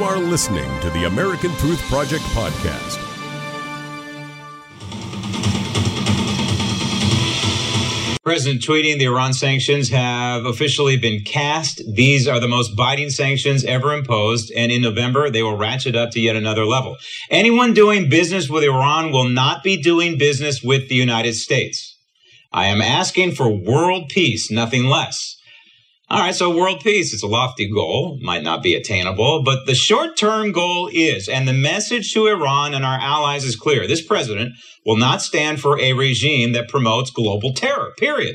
You are listening to the American Truth Project podcast. President tweeting the Iran sanctions have officially been cast. These are the most biting sanctions ever imposed, and in November they will ratchet up to yet another level. Anyone doing business with Iran will not be doing business with the United States. I am asking for world peace, nothing less. All right, so world peace, it's a lofty goal, might not be attainable, but the short term goal is, and the message to Iran and our allies is clear. This president will not stand for a regime that promotes global terror, period.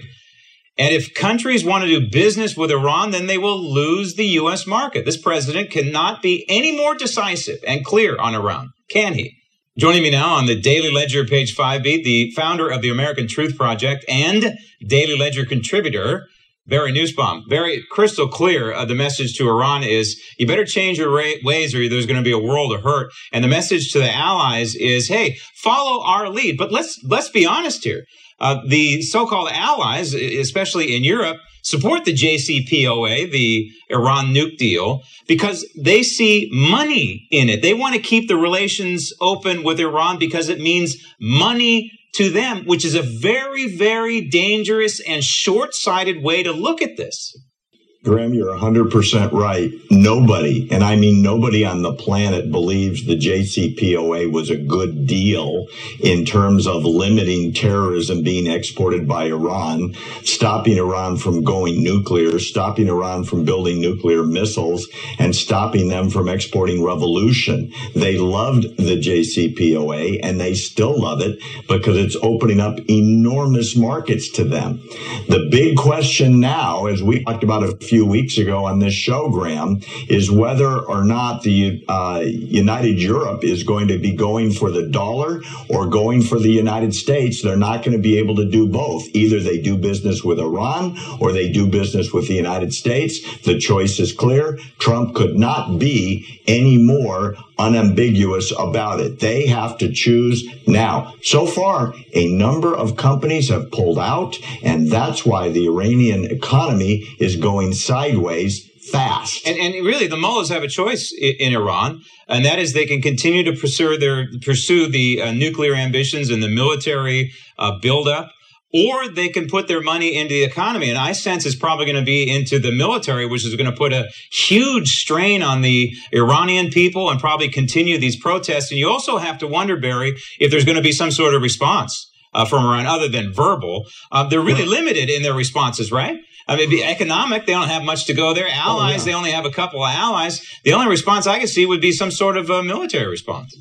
And if countries want to do business with Iran, then they will lose the U.S. market. This president cannot be any more decisive and clear on Iran, can he? Joining me now on the Daily Ledger page 5B, the founder of the American Truth Project and Daily Ledger contributor, Barry Nussbaum, very crystal clear. Uh, the message to Iran is you better change your ways or there's going to be a world of hurt. And the message to the allies is, hey, follow our lead. But let's let's be honest here. Uh, the so-called allies, especially in Europe, support the JCPOA, the Iran nuke deal, because they see money in it. They want to keep the relations open with Iran because it means money to them, which is a very, very dangerous and short sighted way to look at this. Graham, you're 100% right. Nobody, and I mean nobody on the planet, believes the JCPOA was a good deal in terms of limiting terrorism being exported by Iran, stopping Iran from going nuclear, stopping Iran from building nuclear missiles, and stopping them from exporting revolution. They loved the JCPOA and they still love it because it's opening up enormous markets to them. The big question now, as we talked about a few few weeks ago on this show, Graham, is whether or not the uh, United Europe is going to be going for the dollar or going for the United States. They're not going to be able to do both. Either they do business with Iran or they do business with the United States. The choice is clear. Trump could not be any more unambiguous about it. They have to choose now. So far, a number of companies have pulled out, and that's why the Iranian economy is going sideways fast. And, and really, the mullahs have a choice in, in, Iran, and that is they can continue to pursue their pursue the uh, nuclear ambitions and the military uh, buildup or they can put their money into the economy. And I sense it's probably going to be into the military, which is going to put a huge strain on the Iranian people and probably continue these protests. And you also have to wonder, Barry, if there's going to be some sort of response uh, from Iran other than verbal. Uh, they're really limited in their responses, right? I mean, economic, they don't have much to go. Their allies, oh, yeah. they only have a couple of allies. The only response I could see would be some sort of a military response.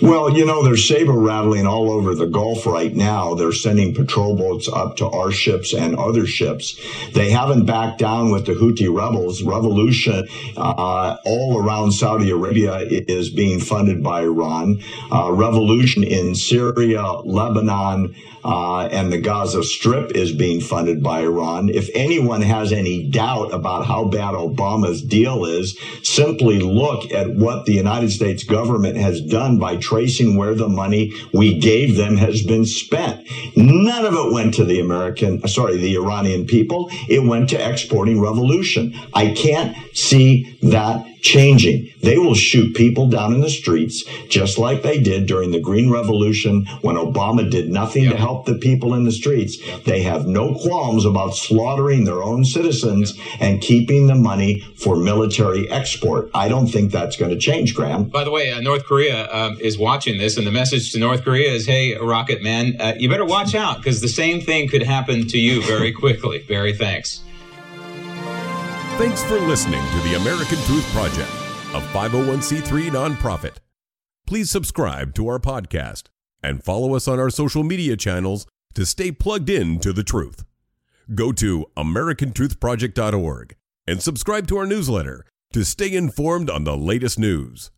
Well, you know, they're saber rattling all over the Gulf right now. They're sending patrol boats up to our ships and other ships. They haven't backed down with the Houthi rebels. Revolution uh, all around Saudi Arabia is being funded by Iran. Uh, revolution in Syria, Lebanon, uh, and the Gaza Strip is being funded by Iran. If anyone has any doubt about how bad Obama's deal is, simply look at what the United States government has done by tracing where the money we gave them has been spent. None of it went to the American, sorry, the Iranian people. It went to exporting revolution. I can't see that changing. They will shoot people down in the streets, just like they did during the Green Revolution when Obama did nothing yep. to help the people in the streets. Yep. They have no qualms about slaughtering their own citizens yep. and keeping the money for military export. I don't think that's going to change, Graham. By the way, uh, North Korea um, is watching this, and the message to North Korea is hey, Rocket Man, uh, you better watch out because the same thing could happen to you very quickly. Barry, thanks. Thanks for listening to the American Truth Project, a 501c3 nonprofit. Please subscribe to our podcast and follow us on our social media channels to stay plugged in to the truth. Go to americantruthproject.org and subscribe to our newsletter to stay informed on the latest news.